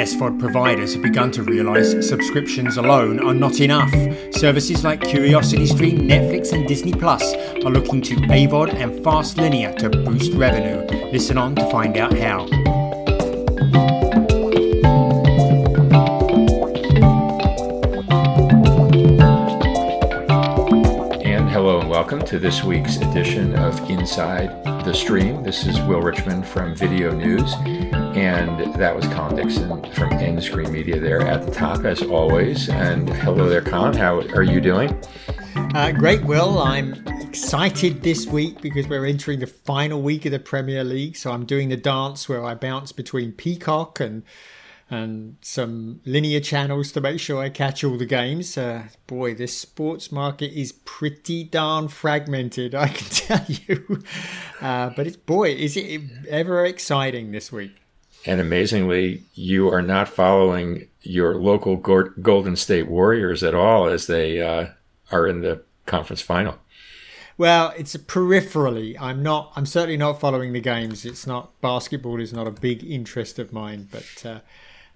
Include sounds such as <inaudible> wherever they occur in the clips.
SVOD providers have begun to realise subscriptions alone are not enough. Services like CuriosityStream, Netflix, and Disney Plus are looking to AVOD and fast linear to boost revenue. Listen on to find out how. And hello and welcome to this week's edition of Inside the Stream. This is Will Richmond from VideoNuze, and that was Colin Dixon from nScreenMedia there at the top, as always. And hello there, Colin. How are you doing? Uh, great, Will. I'm excited this week because we're entering the final week of the Premier League. So I'm doing the dance where I bounce between Peacock and and some linear channels to make sure I catch all the games. Uh, boy, this sports market is pretty darn fragmented, I can <laughs> tell you. Uh, but it's boy, is it ever exciting this week? And amazingly, you are not following your local Golden State Warriors at all as they uh, are in the conference final. Well, it's peripherally. I'm not. I'm certainly not following the games. It's not basketball is not a big interest of mine, but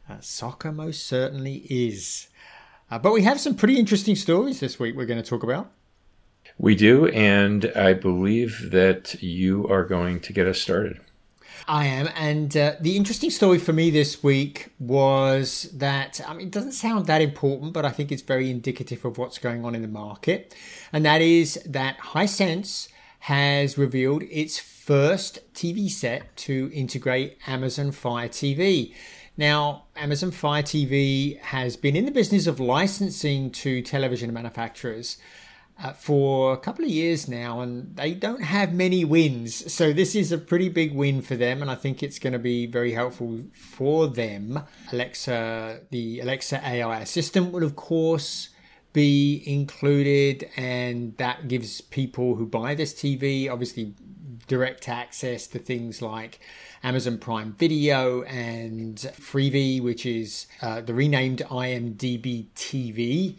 uh, soccer most certainly is. Uh, but we have some pretty interesting stories this week we're going to talk about. We do, and I believe that you are going to get us started. I am. And uh, the interesting story for me this week was that, I mean, it doesn't sound that important, but I think it's very indicative of what's going on in the market. And that is that Hisense has revealed its first TV set to integrate Amazon Fire TV. Now, Amazon Fire TV has been in the business of licensing to television manufacturers uh, for a couple of years now, and they don't have many wins. So, this is a pretty big win for them, and I think it's going to be very helpful for them. Alexa, the Alexa AI assistant will, of course, be included, and that gives people who buy this TV obviously direct access to things like Amazon Prime Video and Freevee, which is uh, the renamed IMDb TV.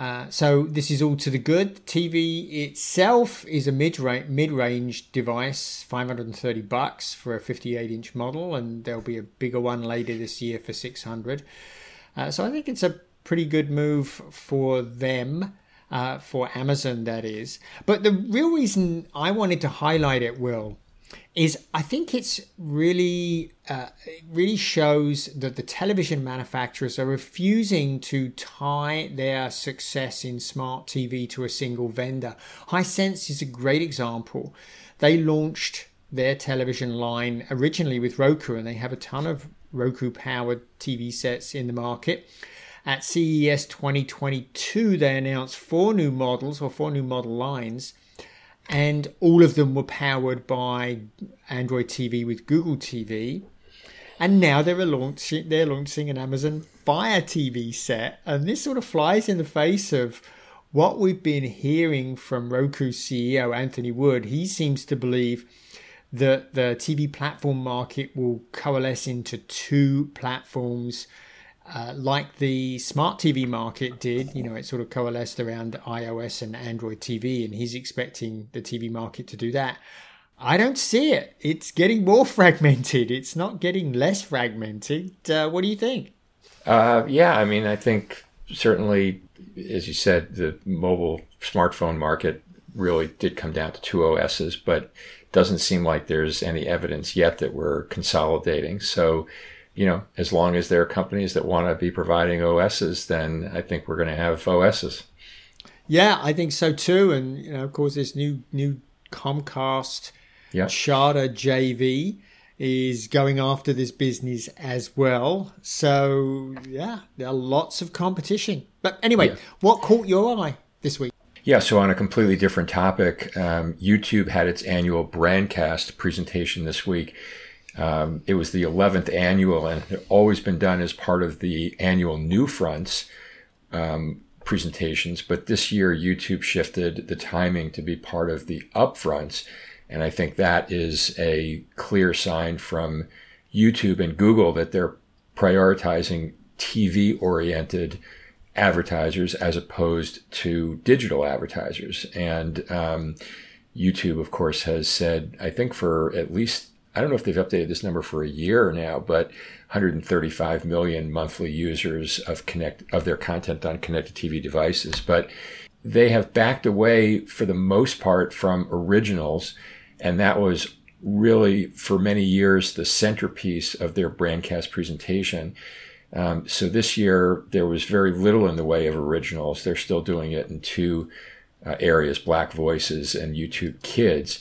Uh, so this is all to the good. TV itself is a mid mid-range device, 530 bucks for a 58 inch model, and there'll be a bigger one later this year for 600. Uh, so I think it's a pretty good move for them. Uh, for Amazon, that is. But the real reason I wanted to highlight it, Will, is I think it's really uh, it really shows that the television manufacturers are refusing to tie their success in smart TV to a single vendor. Hisense is a great example. They launched their television line originally with Roku, and they have a ton of Roku powered TV sets in the market. At CES 2022, they announced four new models or four new model lines and all of them were powered by Android TV with Google TV. And now they're launching they're launching an Amazon Fire TV set, and this sort of flies in the face of what we've been hearing from Roku CEO Anthony Wood. He seems to believe that the TV platform market will coalesce into two platforms uh, like the smart TV market did, you know, it sort of coalesced around iOS and Android TV, and he's expecting the TV market to do that. I don't see it. It's getting more <laughs> fragmented. It's not getting less fragmented. Uh, what do you think? Uh, yeah, I mean, I think certainly, as you said, the mobile smartphone market really did come down to two OSs, but doesn't seem like there's any evidence yet that we're consolidating. So you know, as long as there are companies that want to be providing OSs, then I think we're going to have OSs. Yeah, I think so too. And you know, of course, this new new Comcast yep. Charter JV is going after this business as well. So yeah, there are lots of competition. But anyway, yeah. what caught your eye this week? Yeah, so on a completely different topic, um, YouTube had its annual Brandcast presentation this week. Um, it was the 11th annual and had always been done as part of the annual Newfronts um, presentations. But this year, YouTube shifted the timing to be part of the upfronts. And I think that is a clear sign from YouTube and Google that they're prioritizing TV oriented advertisers as opposed to digital advertisers. And um, YouTube, of course, has said, I think for at least I don't know if they've updated this number for a year now, but 135 million monthly users of connect of their content on connected TV devices. But they have backed away for the most part from originals, and that was really for many years the centerpiece of their brandcast presentation. Um, so this year there was very little in the way of originals. They're still doing it in two uh, areas: Black Voices and YouTube Kids.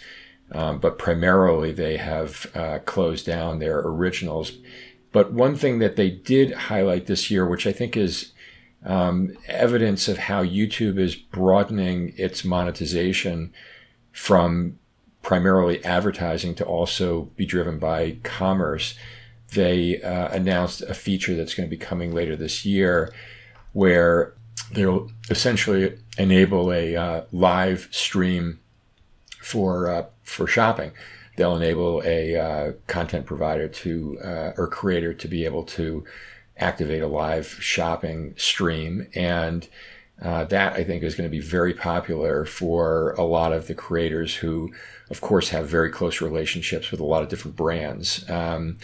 Um, but primarily they have uh, closed down their originals. But one thing that they did highlight this year, which I think is um, evidence of how YouTube is broadening its monetization from primarily advertising to also be driven by commerce. They uh, announced a feature that's going to be coming later this year where they'll essentially enable a uh, live stream for uh, for shopping. They'll enable a uh, content provider to uh, or creator to be able to activate a live shopping stream and uh, that I think is going to be very popular for a lot of the creators who, of course, have very close relationships with a lot of different brands. Um,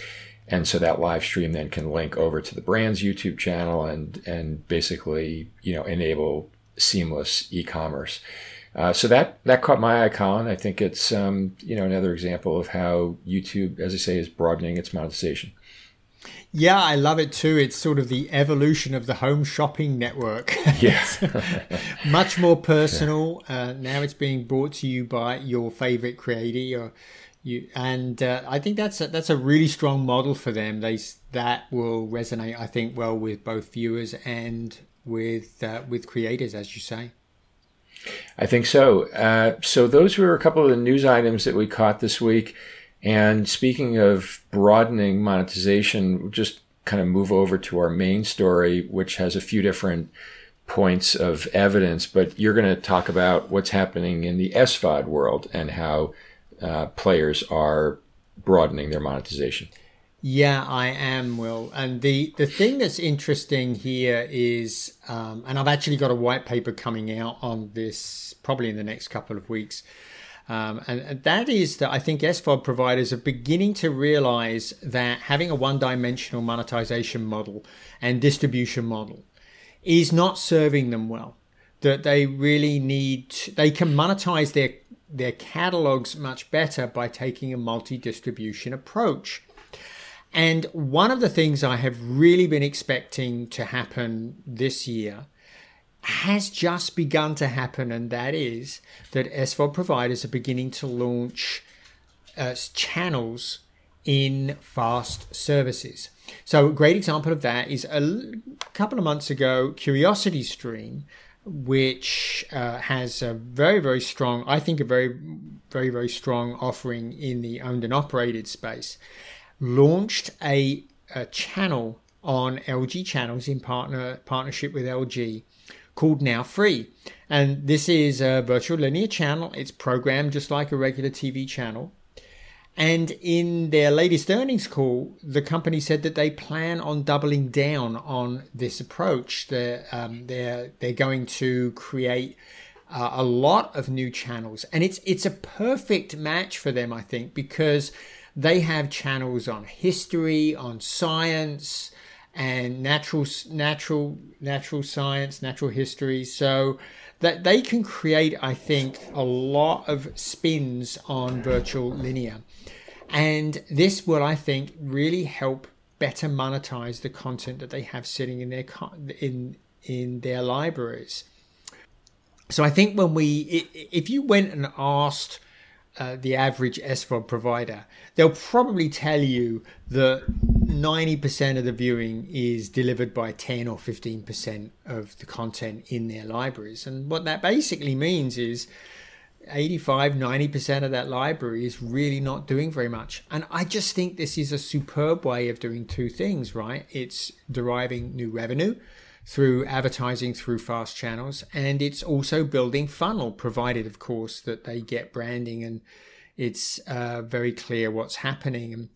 and so that live stream then can link over to the brand's YouTube channel and and basically you know enable seamless e-commerce. Uh, so that that caught my eye, Colin. I think it's um, you know another example of how YouTube, as I say, is broadening its monetization. Yeah, I love it too. It's sort of the evolution of the home shopping network. <laughs> Yeah. much more <laughs> personal. Uh, now it's being brought to you by your favorite creator. Or you, and uh, I think that's a, that's a really strong model for them. They that will resonate, I think, well with both viewers and with uh, with creators, as you say. I think so. Uh, so those were a couple of the news items that we caught this week. And speaking of broadening monetization, we'll just kind of move over to our main story, which has a few different points of evidence. But you're going to talk about what's happening in the SVOD world and how uh, players are broadening their monetization. Yeah, I am, Will. And the, the thing that's interesting here is, um, and I've actually got a white paper coming out on this probably in the next couple of weeks. Um, and, that is that I think SVOD providers are beginning to realize that having a one dimensional monetization model and distribution model is not serving them well. That they really need, to, they can monetize their, their catalogs much better by taking a multi distribution approach. And one of the things I have really been expecting to happen this year has just begun to happen, and that is that SVOD providers are beginning to launch uh, channels in fast services. So, a great example of that is a couple of months ago, Curiosity Stream, which uh, has a very, very strong, I think, a very, very, very strong offering in the owned and operated space, launched a, a channel on LG channels in partner partnership with LG called Now Free. And this is a virtual linear channel. It's programmed just like a regular TV channel. And in their latest earnings call, the company said that they plan on doubling down on this approach. They're, um, they're, they're going to create uh, a lot of new channels. And it's, it's a perfect match for them, I think, because they have channels on history, on science, and natural natural natural science, natural history. So that they can create, I think, a lot of spins on virtual linear, and this will, I think, really help better monetize the content that they have sitting in their in in their libraries. So I think when we, if you went and asked uh, the average SVOD provider, they'll probably tell you that 90% of the viewing is delivered by 10 or 15% of the content in their libraries. And what that basically means is 85, 90% of that library is really not doing very much. And I just think this is a superb way of doing two things, right? It's deriving new revenue through advertising through fast channels and it's also building funnel provided of course that they get branding and it's uh, very clear what's happening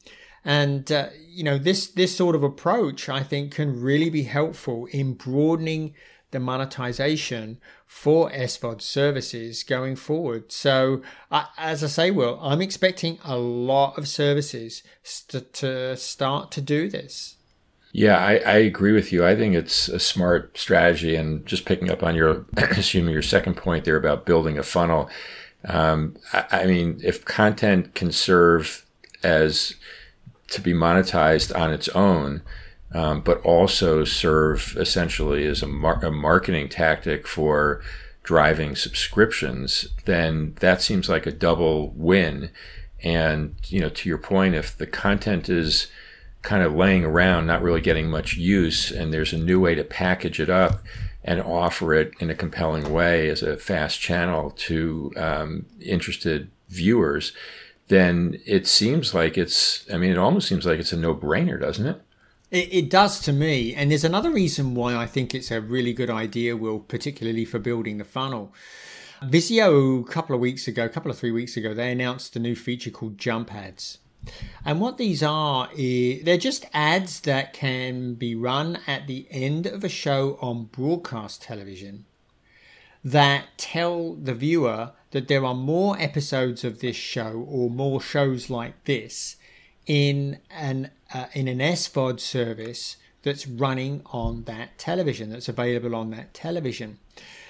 and uh, you know this this sort of approach i think can really be helpful in broadening the monetization for SVOD services going forward. So, uh, as I say, Will, I'm expecting a lot of services st- to start to do this. Yeah, I, I, agree with you. I think it's a smart strategy. And just picking up on your, <clears throat> me, your second point there about building a funnel. Um, I, I mean, if content can serve as to be monetized on its own, um, but also serve essentially as a, mar- a marketing tactic for driving subscriptions, then that seems like a double win. And, you know, to your point, if the content is kind of laying around, not really getting much use, and there's a new way to package it up and offer it in a compelling way as a fast channel to um, interested viewers, then it seems like it's, I mean, it almost seems like it's a no brainer, doesn't it? It, it, does to me. And there's another reason why I think it's a really good idea, Will, particularly for building the funnel. Vizio, a couple of weeks ago, a couple of three weeks ago, they announced a new feature called Jump Ads. And what these are, is, they're just ads that can be run at the end of a show on broadcast television that tell the viewer that there are more episodes of this show or more shows like this in an uh, in an SVOD service that's running on that television that's available on that television.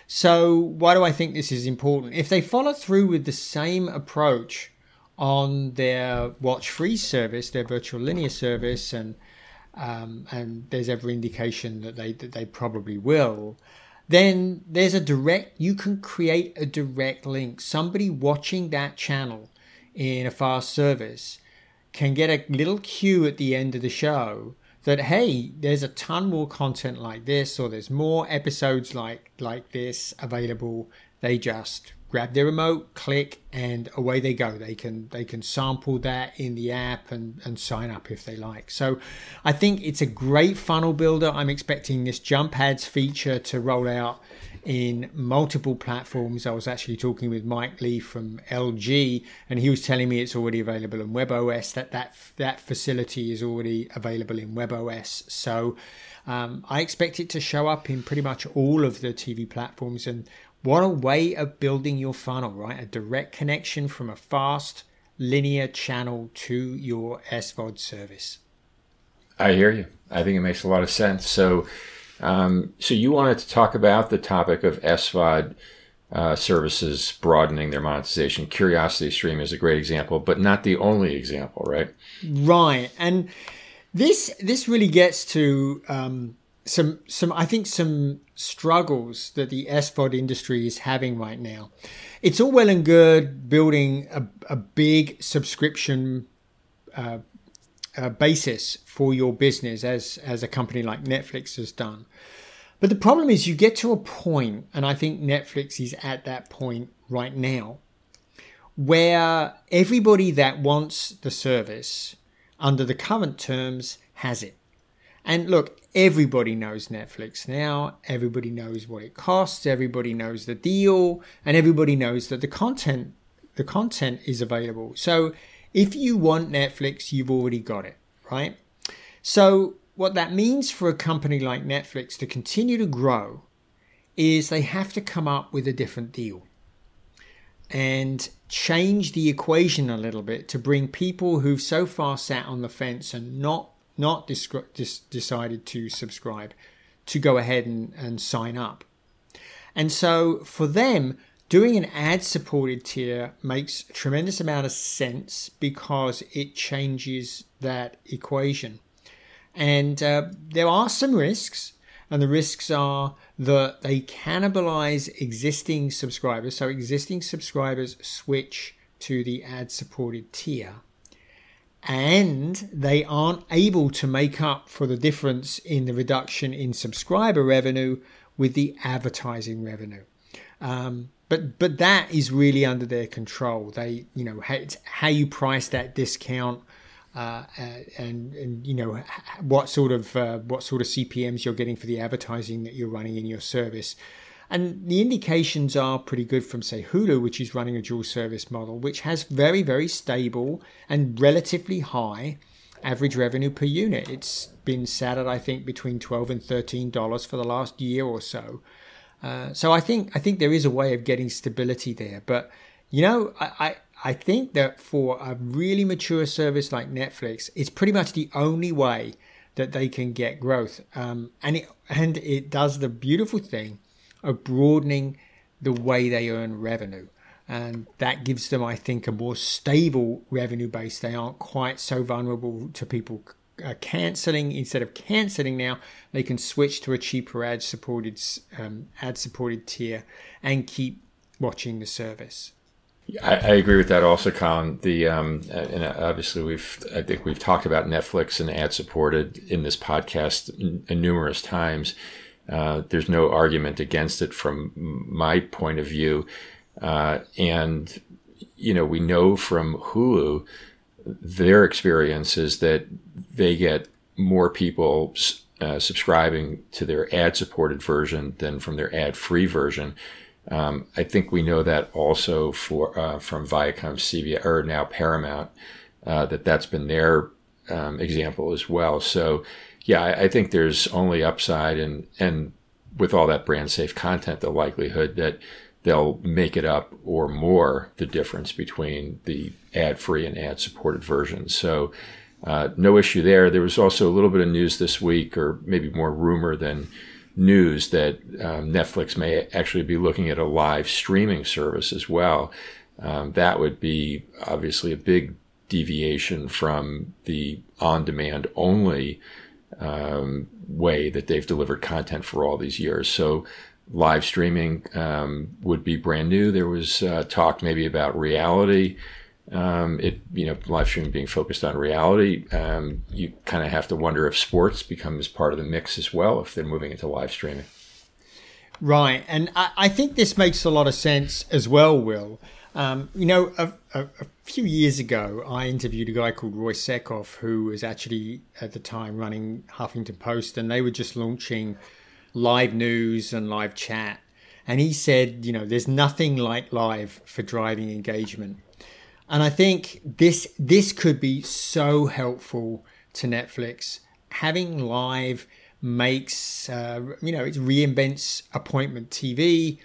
So why do I think this is important? If they follow through with the same approach on their watch free service, their virtual linear service, and um, and there's every indication that they that they probably will, then there's a direct. You can create a direct link. Somebody watching that channel in a fast service can get a little cue at the end of the show that hey there's a ton more content like this or there's more episodes like like this available they just grab their remote, click, and away they go. They can they can sample that in the app and, and sign up if they like. So I think it's a great funnel builder. I'm expecting this jump ads feature to roll out in multiple platforms. I was actually talking with Mike Lee from LG, and he was telling me it's already available in WebOS. That that that facility is already available in WebOS. So um, I expect it to show up in pretty much all of the TV platforms. And what a way of building your funnel, right? A direct connection from a fast linear channel to your SVOD service. I hear you. I think it makes a lot of sense. So, um, so you wanted to talk about the topic of SVOD uh, services broadening their monetization. Curiosity Stream is a great example, but not the only example, right? Right, and this this really gets to um, some some I think some struggles that the SVOD industry is having right now. It's all well and good building a, a big subscription uh, uh, basis for your business, as as a company like Netflix has done. But the problem is, you get to a point, and I think Netflix is at that point right now, where everybody that wants the service under the current terms has it. And look, everybody knows Netflix now. Everybody knows what it costs. Everybody knows the deal, and everybody knows that the content the content is available. So if you want Netflix, you've already got it, right? So what that means for a company like Netflix to continue to grow is they have to come up with a different deal and change the equation a little bit to bring people who've so far sat on the fence and not not dis- decided to subscribe to go ahead and, and sign up. And so for them, doing an ad supported tier makes a tremendous amount of sense because it changes that equation. And uh, there are some risks, and the risks are that they cannibalize existing subscribers. So existing subscribers switch to the ad supported tier and they aren't able to make up for the difference in the reduction in subscriber revenue with the advertising revenue. Um, but but that is really under their control. They you know how, how you price that discount. Uh, uh, and and you know what sort of uh, what sort of CPMS you're getting for the advertising that you're running in your service. And the indications are pretty good from, say, Hulu, which is running a dual service model, which has very, very stable and relatively high average revenue per unit. It's been sat at I think between twelve and thirteen dollars for the last year or so. Uh, so I think I think there is a way of getting stability there. But you know, I, I I think that for a really mature service like Netflix, it's pretty much the only way that they can get growth. Um, and it and it does the beautiful thing of broadening the way they earn revenue. And that gives them, I think, a more stable revenue base. They aren't quite so vulnerable to people uh, canceling. Instead of canceling now, they can switch to a cheaper ad supported um, ad supported tier and keep watching the service. I, I, agree with that also, Colin. The um, and obviously we've I think we've talked about Netflix and ad supported in this podcast n- numerous times. Uh, there's no argument against it from my point of view, uh, and you know we know from Hulu their experience is that they get more people uh, subscribing to their ad supported version than from their ad free version. Um, I think we know that also for uh, from Viacom, CBS, or now Paramount, uh, that that's been their um, example as well. So, yeah, I, I, think there's only upside, and and with all that brand safe content, the likelihood that they'll make it up or more the difference between the ad free and ad supported versions. So. Uh, no issue there. There was also a little bit of news this week, or maybe more rumor than news that um, Netflix may actually be looking at a live streaming service as well. Um, that would be obviously a big deviation from the on demand only um, way that they've delivered content for all these years. So, live streaming um, would be brand new. There was uh, talk maybe about reality um, it you know live streaming being focused on reality, um, you kind of have to wonder if sports becomes part of the mix as well if they're moving into live streaming. Right, and I, I think this makes a lot of sense as well, Will. Um, you know, a, a, a, few years ago, I interviewed a guy called Roy Sekoff, who was actually at the time running Huffington Post, and they were just launching live news and live chat. And he said, you know, there's nothing like live for driving engagement. And I think this this could be so helpful to Netflix. Having live makes uh, you know it reinvents appointment TV.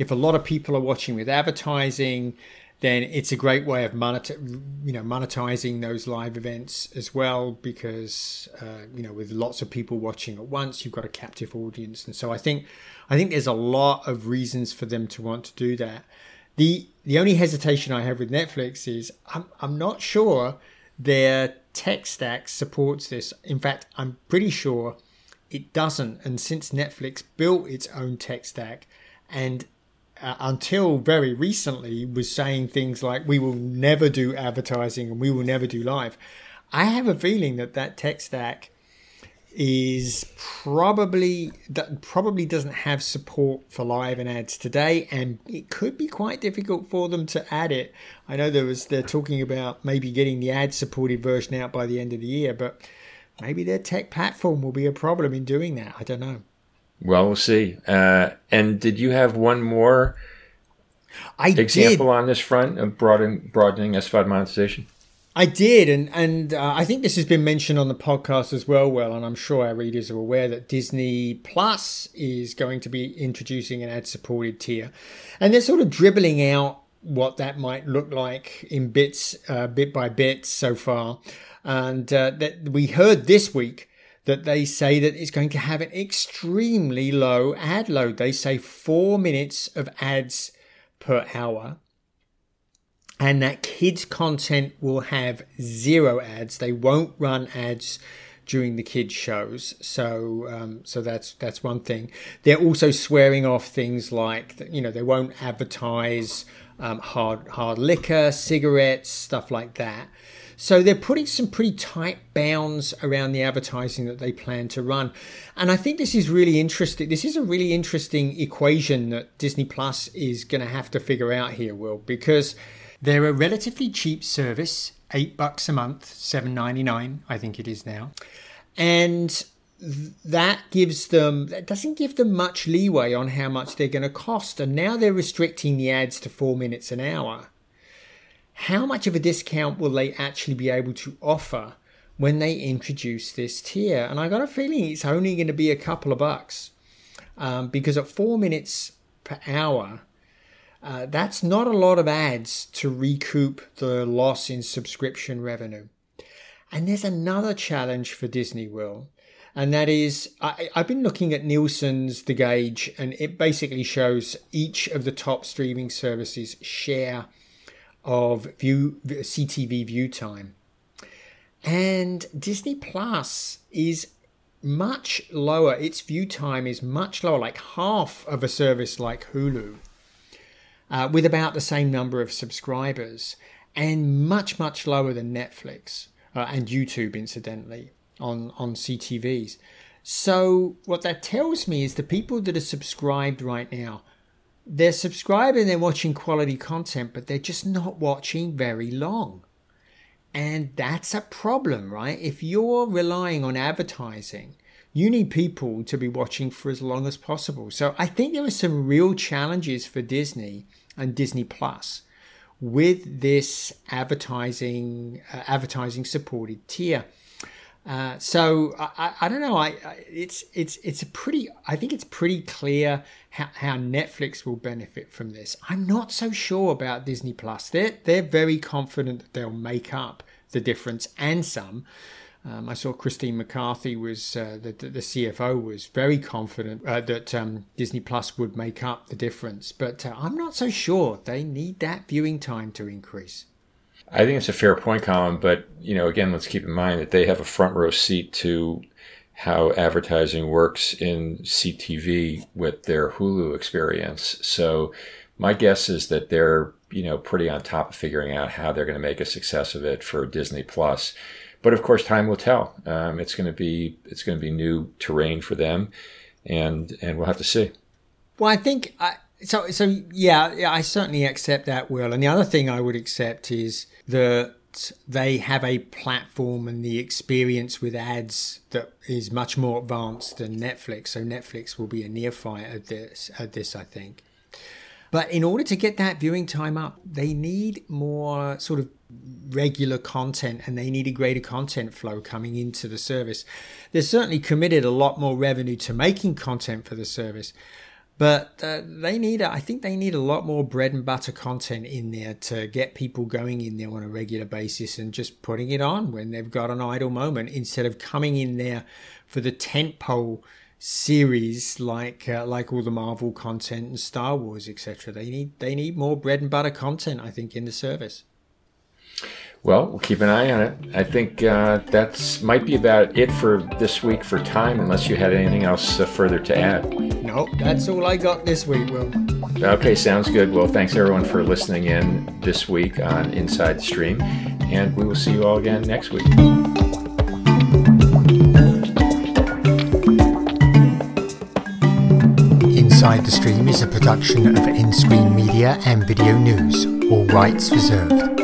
If a lot of people are watching with advertising, then it's a great way of monet- you know monetizing those live events as well because uh, you know with lots of people watching at once you've got a captive audience and so I think I think there's a lot of reasons for them to want to do that the the only hesitation I have with Netflix is I'm I'm not sure their tech stack supports this. In fact, I'm pretty sure it doesn't. And since Netflix built its own tech stack and uh, until very recently was saying things like we will never do advertising and we will never do live, I have a feeling that that tech stack is probably that probably doesn't have support for live and ads today and it could be quite difficult for them to add it. I know there was they're talking about maybe getting the ad supported version out by the end of the year but maybe their tech platform will be a problem in doing that. I don't know well we'll see uh, and did you have one more I example did. on this front of broadening broadening SVOD monetization I did, and and uh, I think this has been mentioned on the podcast as well. Well, and I'm sure our readers are aware that Disney Plus is going to be introducing an ad-supported tier, and they're sort of dribbling out what that might look like in bits, uh, bit by bit so far. And uh, that we heard this week that they say that it's going to have an extremely low ad load. They say four minutes of ads per hour and that kids content will have zero ads. They won't run ads during the kids shows. So um, so that's that's one thing. They're also swearing off things like you know they won't advertise um, hard hard liquor, cigarettes, stuff like that. So they're putting some pretty tight bounds around the advertising that they plan to run. And I think this is really interesting. This is a really interesting equation that Disney Plus is going to have to figure out here, Will, because they're a relatively cheap service, eight bucks a month, seven ninety nine, I think it is now, and that gives them that doesn't give them much leeway on how much they're going to cost. And now they're restricting the ads to four minutes an hour. How much of a discount will they actually be able to offer when they introduce this tier. And I got a feeling it's only going to be a couple of bucks um, because at four minutes per hour, uh, that's not a lot of ads to recoup the loss in subscription revenue. And there's another challenge for Disney Will, and that is I, have been looking at Nielsen's The Gauge, and it basically shows each of the top streaming services share of view CTV view time. And Disney Plus is much lower. Its view time is much lower, like half of a service like Hulu, uh, with about the same number of subscribers, and much, much lower than Netflix uh, and YouTube, incidentally, on, on CTVs. So, what that tells me is the people that are subscribed right now, they're subscribed and they're watching quality content, but they're just not watching very long. And that's a problem, right? If you're relying on advertising, you need people to be watching for as long as possible. So I think there are some real challenges for Disney and Disney Plus with this advertising uh, advertising supported tier. Uh, so I, I, don't know. I, I, it's it's it's a pretty. I think it's pretty clear how, how Netflix will benefit from this. I'm not so sure about Disney Plus. They're they're very confident that they'll make up the difference and some. Um, I saw Christine McCarthy was uh, the, the CFO was very confident uh, that um, Disney Plus would make up the difference, but uh, I'm not so sure. They need that viewing time to increase. I think it's a fair point, Colin. But you know, again, let's keep in mind that they have a front row seat to how advertising works in CTV with their Hulu experience. So my guess is that they're you know pretty on top of figuring out how they're going to make a success of it for Disney Plus. But of course, time will tell. Um, it's going to be it's going to be new terrain for them, and and we'll have to see. Well, I think I, so. So yeah, I certainly accept that, Will. And the other thing I would accept is that they have a platform and the experience with ads that is much more advanced than Netflix. So Netflix will be a neophyte at this. At this, I think. But in order to get that viewing time up, they need more sort of regular content and they need a greater content flow coming into the service. They're certainly committed a lot more revenue to making content for the service, but uh, they need, I think they need a lot more bread and butter content in there to get people going in there on a regular basis and just putting it on when they've got an idle moment instead of coming in there for the tentpole series like uh, like all the Marvel content and Star Wars etc. They need they need more bread and butter content I think in the service. Well, we'll keep an eye on it. I think uh, that's might be about it for this week for time, unless you had anything else uh, further to add. Nope, that's all I got this week, Will. Okay, sounds good. Well, thanks everyone for listening in this week on Inside the Stream, and we will see you all again next week. Inside the Stream is a production of nScreenMedia and VideoNuze, all rights reserved.